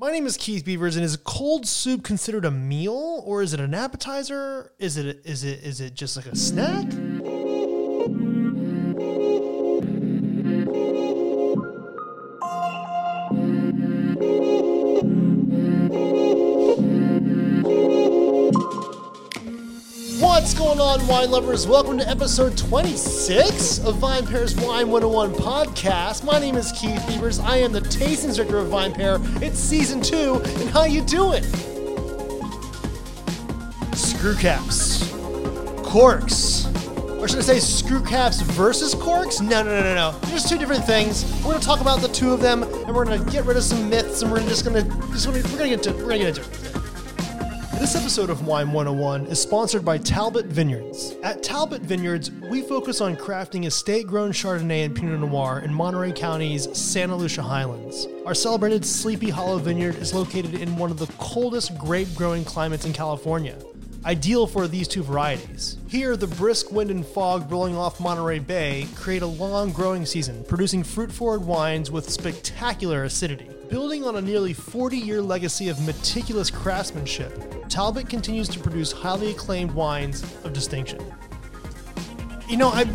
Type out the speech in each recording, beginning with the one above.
My name is Keith Beavers, and is cold soup considered a meal, or is it an appetizer? Is it is it is it just like a snack? What's going on, wine lovers? Welcome to episode 26 of VinePair's Wine 101 podcast. My name is Keith Beavers. I am the tasting director of VinePair. It's season two, and how you doing? Screw caps, corks, or should I say screw caps versus corks? No, no, no, no, no. There's two different things. We're gonna talk about the two of them, and we're gonna get rid of some myths, and we're just gonna just gonna, we're gonna get to we're gonna get into it. This episode of Wine 101 is sponsored by Talbott Vineyards. At Talbott Vineyards, we focus on crafting estate grown Chardonnay and Pinot Noir in Monterey County's Santa Lucia Highlands. Our celebrated Sleepy Hollow Vineyard is located in one of the coldest grape growing climates in California. Ideal for these two varieties. Here, the brisk wind and fog rolling off Monterey Bay create a long growing season, producing fruit forward wines with spectacular acidity. Building on a nearly 40 year legacy of meticulous craftsmanship, Talbott continues to produce highly acclaimed wines of distinction. You know, I'm,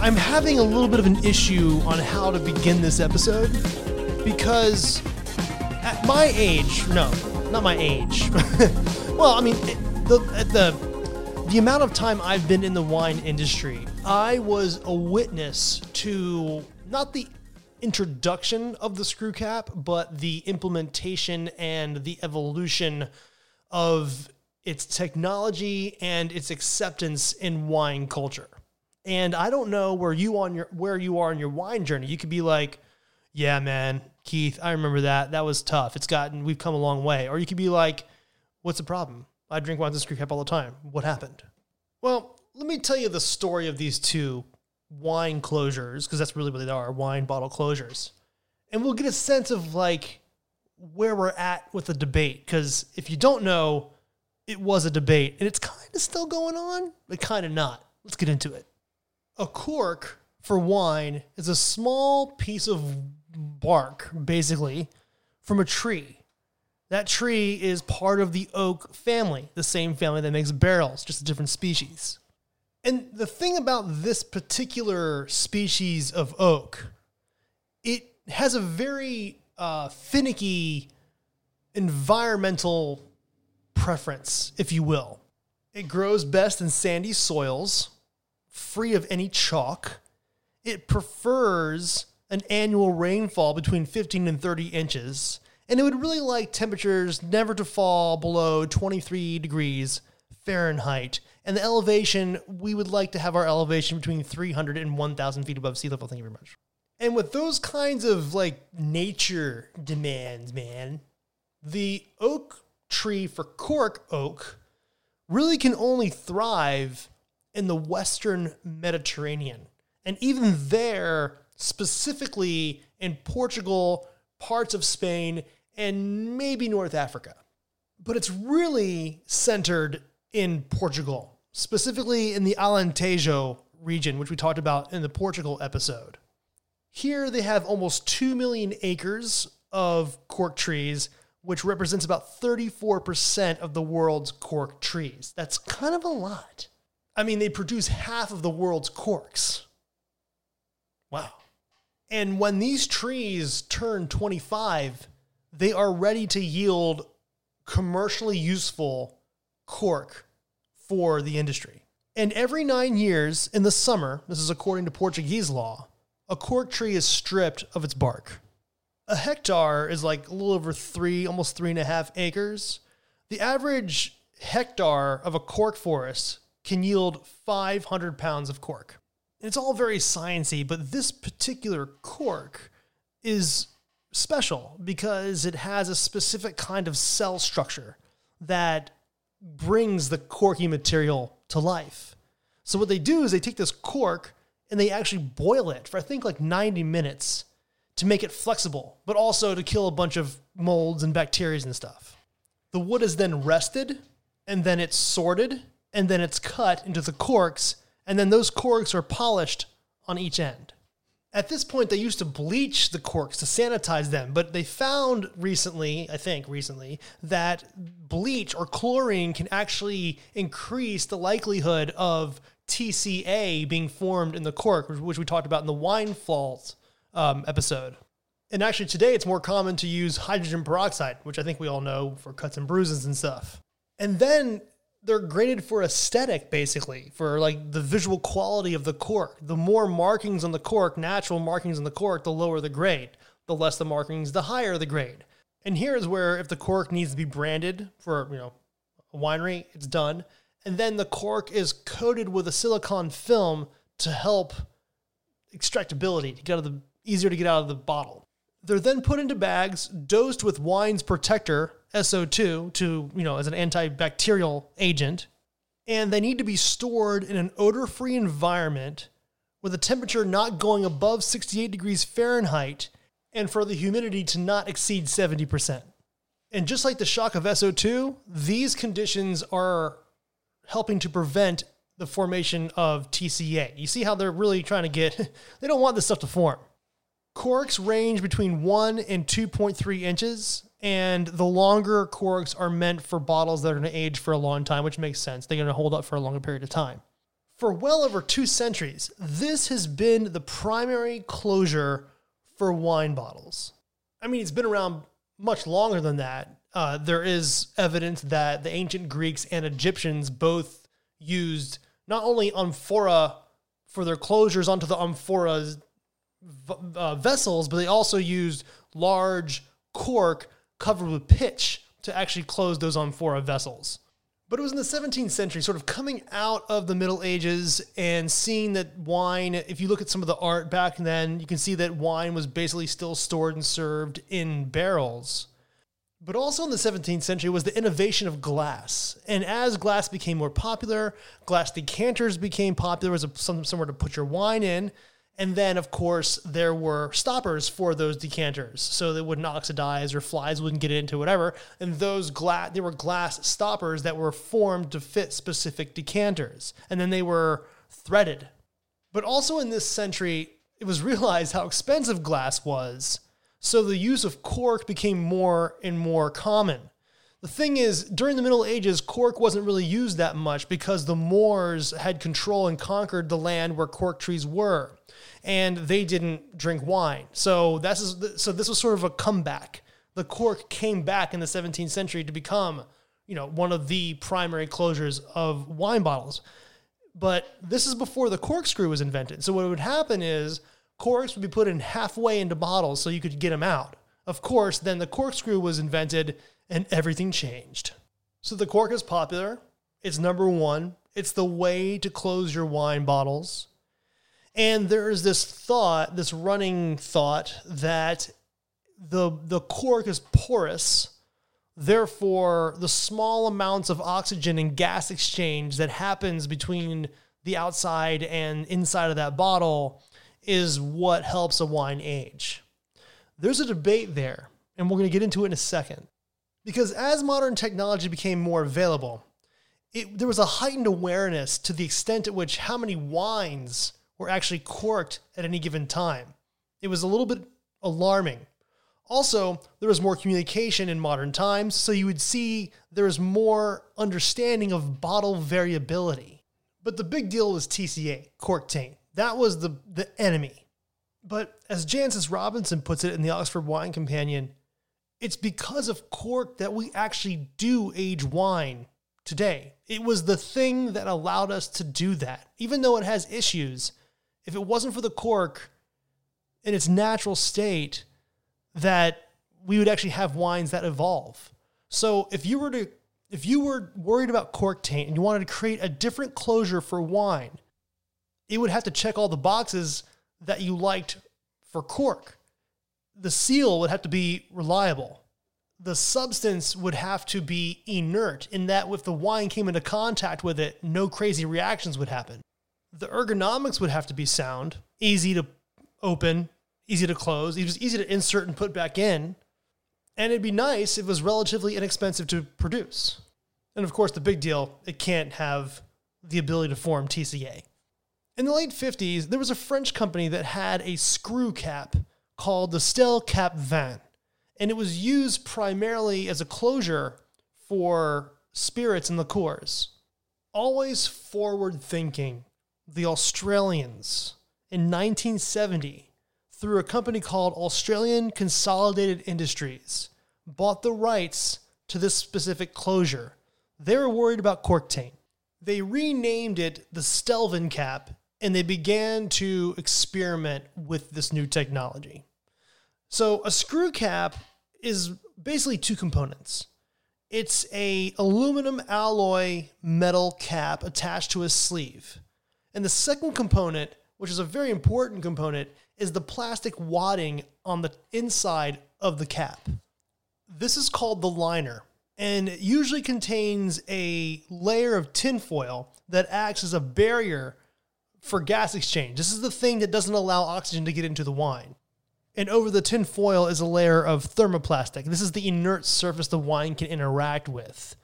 I'm having a little bit of an issue on how to begin this episode because at my age, no, not my age. well, I mean, the, the the amount of time I've been in the wine industry, I was a witness to not the introduction of the screw cap, but the implementation and the evolution of its technology and its acceptance in wine culture. And I don't know where you on your where you are in your wine journey. You could be like, "Yeah, man, Keith, I remember that. That was tough. It's gotten we've come a long way." Or you could be like, "What's the problem? I drink wine with screw cap all the time. What happened?" Well, let me tell you the story of these two wine closures because that's really what they are, wine bottle closures. And we'll get a sense of like where we're at with the debate because if you don't know, it was a debate and it's kind of still going on, but kind of not. Let's get into it. A cork for wine is a small piece of bark, basically, from a tree. That tree is part of the oak family, the same family that makes barrels, just a different species. And the thing about this particular species of oak, it has a very uh, finicky environmental preference, if you will. It grows best in sandy soils, free of any chalk. It prefers an annual rainfall between 15 and 30 inches, and it would really like temperatures never to fall below 23 degrees Fahrenheit. And the elevation, we would like to have our elevation between 300 and 1,000 feet above sea level. Thank you very much. And with those kinds of like nature demands, man, the oak tree for cork oak really can only thrive in the Western Mediterranean. And even there, specifically in Portugal, parts of Spain, and maybe North Africa. But it's really centered in Portugal, specifically in the Alentejo region, which we talked about in the Portugal episode. Here they have almost 2 million acres of cork trees, which represents about 34% of the world's cork trees. That's kind of a lot. I mean, they produce half of the world's corks. Wow. And when these trees turn 25, they are ready to yield commercially useful cork for the industry. And every nine years in the summer, this is according to Portuguese law, a cork tree is stripped of its bark. A hectare is like a little over three, almost three and a half acres. The average hectare of a cork forest can yield 500 pounds of cork. And it's all very sciencey, but this particular cork is special because it has a specific kind of cell structure that brings the corky material to life. So what they do is they take this cork and they actually boil it for I think like 90 minutes to make it flexible, but also to kill a bunch of molds and bacteria and stuff. The wood is then rested and then it's sorted and then it's cut into the corks and then those corks are polished on each end. At this point, they used to bleach the corks to sanitize them, but they found recently, I think recently, that bleach or chlorine can actually increase the likelihood of TCA being formed in the cork, which we talked about in the wine fault um, episode. And actually, today it's more common to use hydrogen peroxide, which I think we all know for cuts and bruises and stuff. And then they're graded for aesthetic basically for like the visual quality of the cork. The more markings on the cork natural markings on the cork the lower the grade. The less the markings the higher the grade. And here's where if the cork needs to be branded for you know a winery it's done. And then the cork is coated with a silicone film to help extractability to get out of the easier to get out of the bottle. They're then put into bags dosed with wine's protector SO2 to, you know, as an antibacterial agent, and they need to be stored in an odor-free environment with a temperature not going above 68 degrees Fahrenheit and for the humidity to not exceed 70%. And just like the shock of SO2, these conditions are helping to prevent the formation of TCA. You see how they're really trying to get, they don't want this stuff to form. Corks range between 1 and 2.3 inches, and the longer corks are meant for bottles that are going to age for a long time, which makes sense. They're going to hold up for a longer period of time. For well over two centuries, this has been the primary closure for wine bottles. I mean, it's been around much longer than that. Uh, there is evidence that the ancient Greeks and Egyptians both used not only amphora for their closures onto the amphoras uh, vessels, but they also used large cork covered with pitch to actually close those amphora vessels. But it was in the 17th century, sort of coming out of the Middle Ages and seeing that wine, if you look at some of the art back then, you can see that wine was basically still stored and served in barrels. But also in the 17th century was the innovation of glass. And as glass became more popular, glass decanters became popular as a, somewhere to put your wine in. And then, of course, there were stoppers for those decanters, so they wouldn't oxidize or flies wouldn't get into whatever. And those glass, they were glass stoppers that were formed to fit specific decanters, and then they were threaded. But also in this century, it was realized how expensive glass was, so the use of cork became more and more common. The thing is, during the Middle Ages, cork wasn't really used that much because the Moors had control and conquered the land where cork trees were and they didn't drink wine. So that's so this was sort of a comeback. The cork came back in the 17th century to become, you know, one of the primary closures of wine bottles. But this is before the corkscrew was invented. So what would happen is corks would be put in halfway into bottles so you could get them out. Of course, then the corkscrew was invented and everything changed. So the cork is popular. It's number one. It's the way to close your wine bottles. And there's this thought, this running thought that the the cork is porous, therefore the small amounts of oxygen and gas exchange that happens between the outside and inside of that bottle is what helps a wine age. There's a debate there, and we're going to get into it in a second. Because as modern technology became more available, it, there was a heightened awareness to the extent at which how many wines were actually corked at any given time. It was a little bit alarming. Also, there was more communication in modern times, so you would see there was more understanding of bottle variability. But the big deal was TCA, cork taint. That was the, the enemy. But as Jancis Robinson puts it in the Oxford Wine Companion, it's because of cork that we actually do age wine today. It was the thing that allowed us to do that. Even though it has issues, if it wasn't for the cork in its natural state, that we would actually have wines that evolve. So if you were to if you were worried about cork taint and you wanted to create a different closure for wine, it would have to check all the boxes that you liked for cork. The seal would have to be reliable. The substance would have to be inert in that if the wine came into contact with it, no crazy reactions would happen the ergonomics would have to be sound, easy to open, easy to close, was easy to insert and put back in. And it'd be nice if it was relatively inexpensive to produce. And of course, the big deal, it can't have the ability to form TCA. In the late 50s, there was a French company that had a screw cap called the Stelcap-Vin, and it was used primarily as a closure for spirits and liqueurs. Always forward thinking, the Australians in 1970, through a company called Australian Consolidated Industries, bought the rights to this specific closure. They were worried about cork taint. They renamed it the Stelvin cap and they began to experiment with this new technology. So a screw cap is basically two components. It's a aluminum alloy metal cap attached to a sleeve. And the second component, which is a very important component, is the plastic wadding on the inside of the cap. This is called the liner and it usually contains a layer of tinfoil that acts as a barrier for gas exchange. This is the thing that doesn't allow oxygen to get into the wine. And over the tinfoil is a layer of thermoplastic. This is the inert surface the wine can interact with.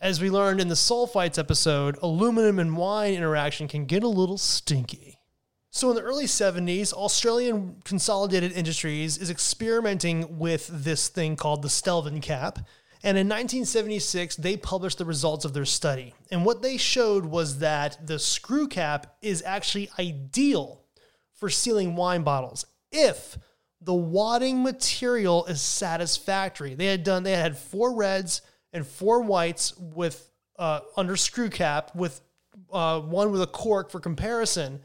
As we learned in the sulfites episode, aluminum and wine interaction can get a little stinky. So in the early 70s, Australian Consolidated Industries is experimenting with this thing called the Stelvin cap. And in 1976, they published the results of their study. And what they showed was that the screw cap is actually ideal for sealing wine bottles if the wadding material is satisfactory. They had done they had four reds and four whites with uh, under screw cap with uh, one with a cork for comparison.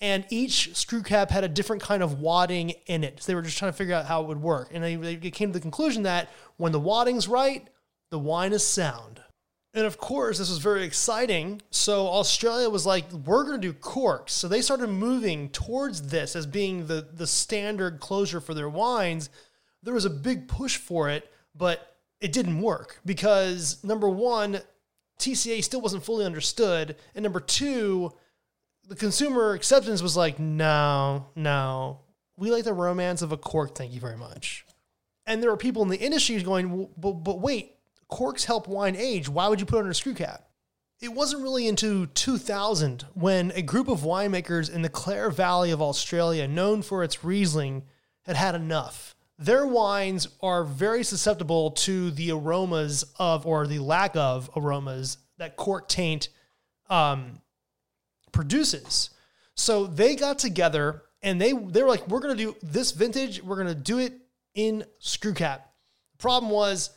And each screw cap had a different kind of wadding in it. So they were just trying to figure out how it would work. And they, they came to the conclusion that when the wadding's right, the wine is sound. And of course, this was very exciting. So Australia was like, we're going to do corks. So they started moving towards this as being the, the standard closure for their wines. There was a big push for it, but it didn't work because number one, TCA still wasn't fully understood. And number two, the consumer acceptance was like, no, no, we like the romance of a cork. Thank you very much. And there were people in the industry going, but, but wait, corks help wine age. Why would you put it under a screw cap? It wasn't really into 2000 when a group of winemakers in the Clare Valley of Australia, known for its Riesling, had had enough. Their wines are very susceptible to the aromas of, or the lack of aromas that cork taint um, produces. So they got together and they they were like, we're gonna do this vintage, we're gonna do it in screw cap. Problem was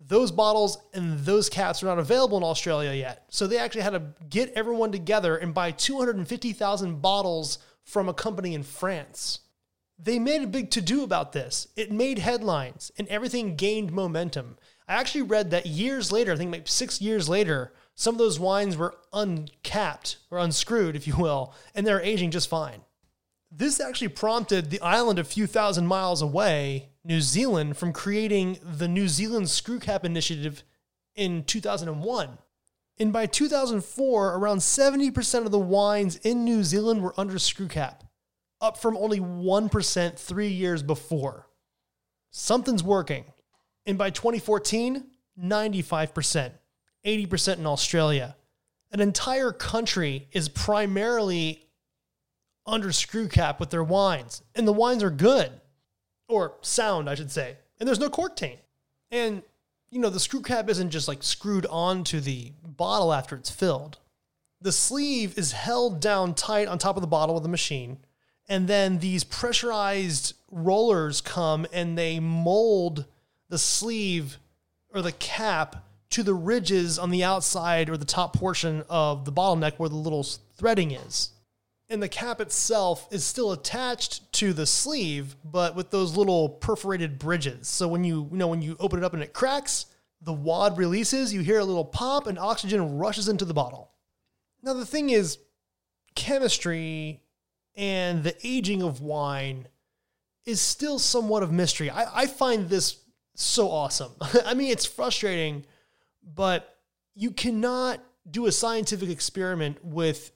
those bottles and those caps are not available in Australia yet. So they actually had to get everyone together and buy 250,000 bottles from a company in France. They made a big to do about this. It made headlines and everything gained momentum. I actually read that years later, I think maybe six years later, some of those wines were uncapped or unscrewed, if you will, and they're aging just fine. This actually prompted the island a few thousand miles away, New Zealand, from creating the New Zealand Screw Cap Initiative in 2001. And by 2004, around 70% of the wines in New Zealand were under screw cap, up from only 1% three years before. Something's working. And by 2014, 95%, 80% in Australia. An entire country is primarily under screw cap with their wines, and the wines are good or sound, I should say. And there's no cork taint. And you know, the screw cap isn't just like screwed onto the bottle after it's filled. The sleeve is held down tight on top of the bottle with a machine, and then these pressurized rollers come and they mold the sleeve or the cap to the ridges on the outside or the top portion of the bottleneck where the little threading is and the cap itself is still attached to the sleeve, but with those little perforated bridges. So when you, you know when you open it up and it cracks, the wad releases, you hear a little pop, and oxygen rushes into the bottle. Now the thing is, chemistry and the aging of wine is still somewhat of mystery. I, I find this so awesome. I mean, it's frustrating, but you cannot do a scientific experiment with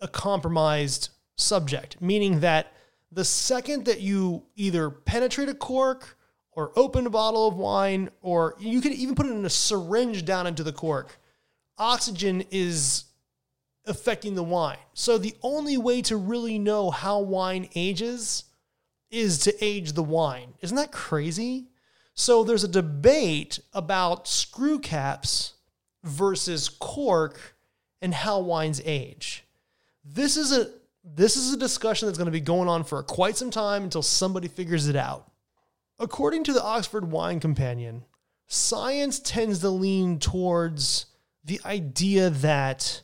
a compromised subject, meaning that the second that you either penetrate a cork or open a bottle of wine, or you could even put it in a syringe down into the cork, oxygen is affecting the wine. So the only way to really know how wine ages is to age the wine. Isn't that crazy? So there's a debate about screw caps versus cork and how wines age. This is a this is a discussion that's going to be going on for quite some time until somebody figures it out. According to the Oxford Wine Companion, science tends to lean towards the idea that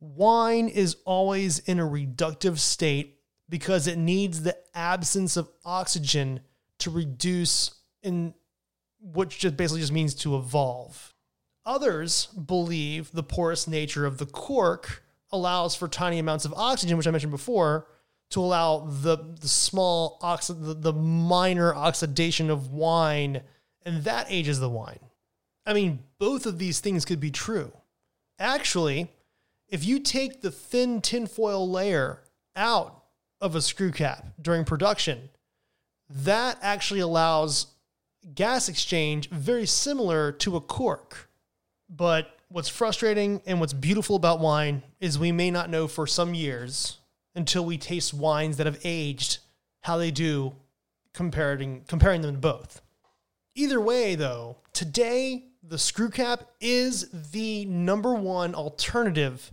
wine is always in a reductive state because it needs the absence of oxygen to reduce in which just basically just means to evolve. Others believe the porous nature of the cork allows for tiny amounts of oxygen, which I mentioned before, to allow the, the small oxi- the, the minor oxidation of wine, and that ages the wine. I mean, both of these things could be true. Actually, if you take the thin tinfoil layer out of a screw cap during production, that actually allows gas exchange very similar to a cork. But what's frustrating and what's beautiful about wine is we may not know for some years until we taste wines that have aged how they do comparing comparing them to both. Either way though, today the screw cap is the number one alternative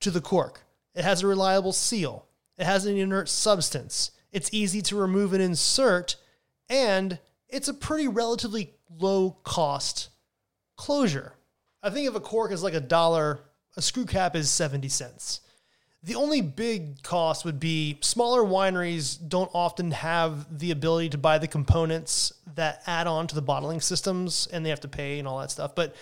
to the cork. It has a reliable seal. It has an inert substance. It's easy to remove and insert and it's a pretty relatively low cost closure. I think if a cork is like a dollar, a screw cap is 70 cents. The only big cost would be smaller wineries don't often have the ability to buy the components that add on to the bottling systems and they have to pay and all that stuff. But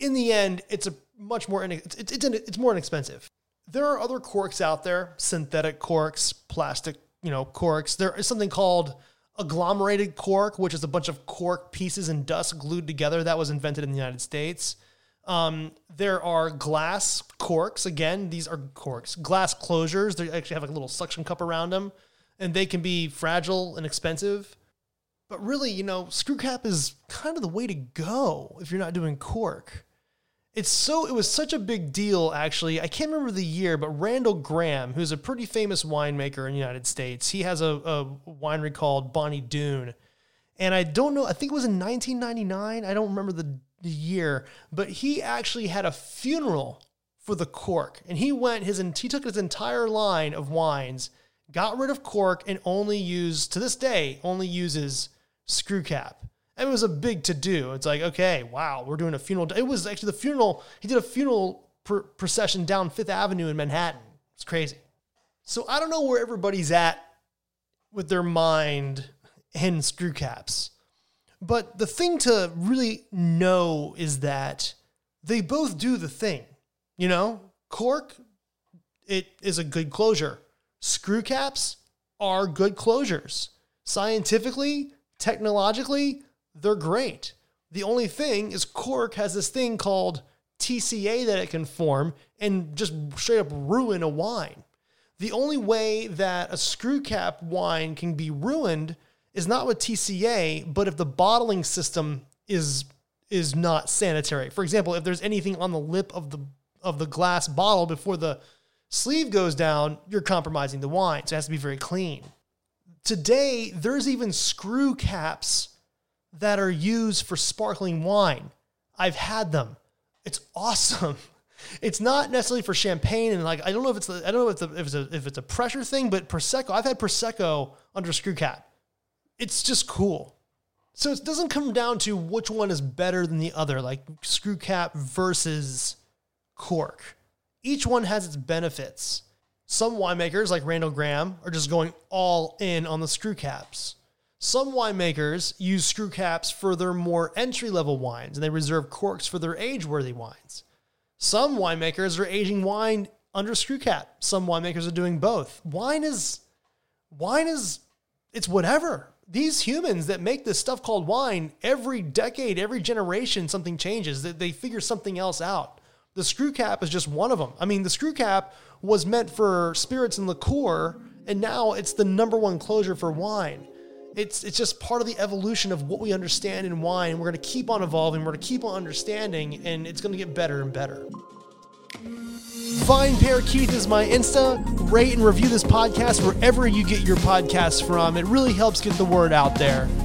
in the end, it's a much more, it's, it's, it's more inexpensive. There are other corks out there, synthetic corks, plastic, you know, corks. There is something called agglomerated cork, which is a bunch of cork pieces and dust glued together. That was invented in the United States. Um, there are glass corks. Again, these are corks. Glass closures. They actually have like a little suction cup around them, and they can be fragile and expensive. But really, you know, screw cap is kind of the way to go if you're not doing cork. It's so it was such a big deal actually. I can't remember the year, but Randall Grahm, who's a pretty famous winemaker in the United States, he has a, a winery called Bonny Doon. And I don't know, I think it was in 1999. I don't remember the, the year, but he actually had a funeral for the cork. And he went his and he took his entire line of wines, got rid of cork, and only used to this day only uses screw cap And it was a big to do. It's like, okay, wow, we're doing a funeral. It was actually the funeral. He did a funeral pr- procession down Fifth Avenue in Manhattan. It's crazy. So I don't know where everybody's at with their mind and screw caps. But the thing to really know is that they both do the thing. You know, cork, it is a good closure. Screw caps are good closures. Scientifically, technologically, they're great. The only thing is cork has this thing called TCA that it can form and just straight up ruin a wine. The only way that a screw cap wine can be ruined is not with TCA, but if the bottling system is is not sanitary. For example, if there's anything on the lip of the of the glass bottle before the sleeve goes down, you're compromising the wine. So it has to be very clean. Today, there's even screw caps that are used for sparkling wine. I've had them. It's awesome. It's not necessarily for champagne, and like I don't know if it's the, I don't know if if it's a, if it's a pressure thing, but prosecco. I've had prosecco under screw cap. It's just cool. So it doesn't come down to which one is better than the other, like screw cap versus cork. Each one has its benefits. Some winemakers, like Randall Grahm, are just going all in on the screw caps. Some winemakers use screw caps for their more entry level wines, and they reserve corks for their age worthy wines. Some winemakers are aging wine under screw cap. Some winemakers are doing both. Wine is, wine is, it's whatever. These humans that make this stuff called wine, every decade, every generation, something changes. They, figure something else out. The screw cap is just one of them. I mean, the screw cap was meant for spirits and liqueur, and now it's the number one closure for wine it's it's just part of the evolution of what we understand in wine. We're going to keep on evolving. We're going to keep on understanding, and it's going to get better and better. Vine Pair Keith is my Insta. Rate and review this podcast wherever you get your podcasts from. It really helps get the word out there.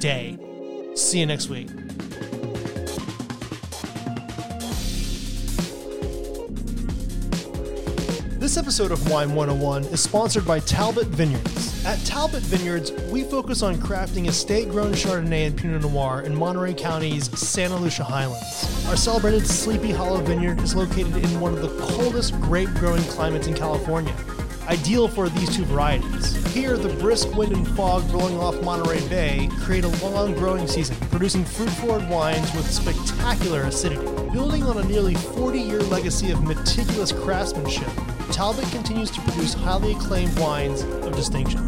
day. See you next week. This episode of Wine 101 is sponsored by Talbott Vineyards. At Talbott Vineyards, we focus on crafting estate grown Chardonnay and Pinot Noir in Monterey County's Santa Lucia Highlands. Our celebrated Sleepy Hollow Vineyard is located in one of the coldest grape growing climates in California, ideal for these two varieties. Here, the brisk wind and fog blowing off Monterey Bay create a long growing season, producing fruit forward wines with spectacular acidity. Building on a nearly 40 year legacy of meticulous craftsmanship, Talbott continues to produce highly acclaimed wines of distinction.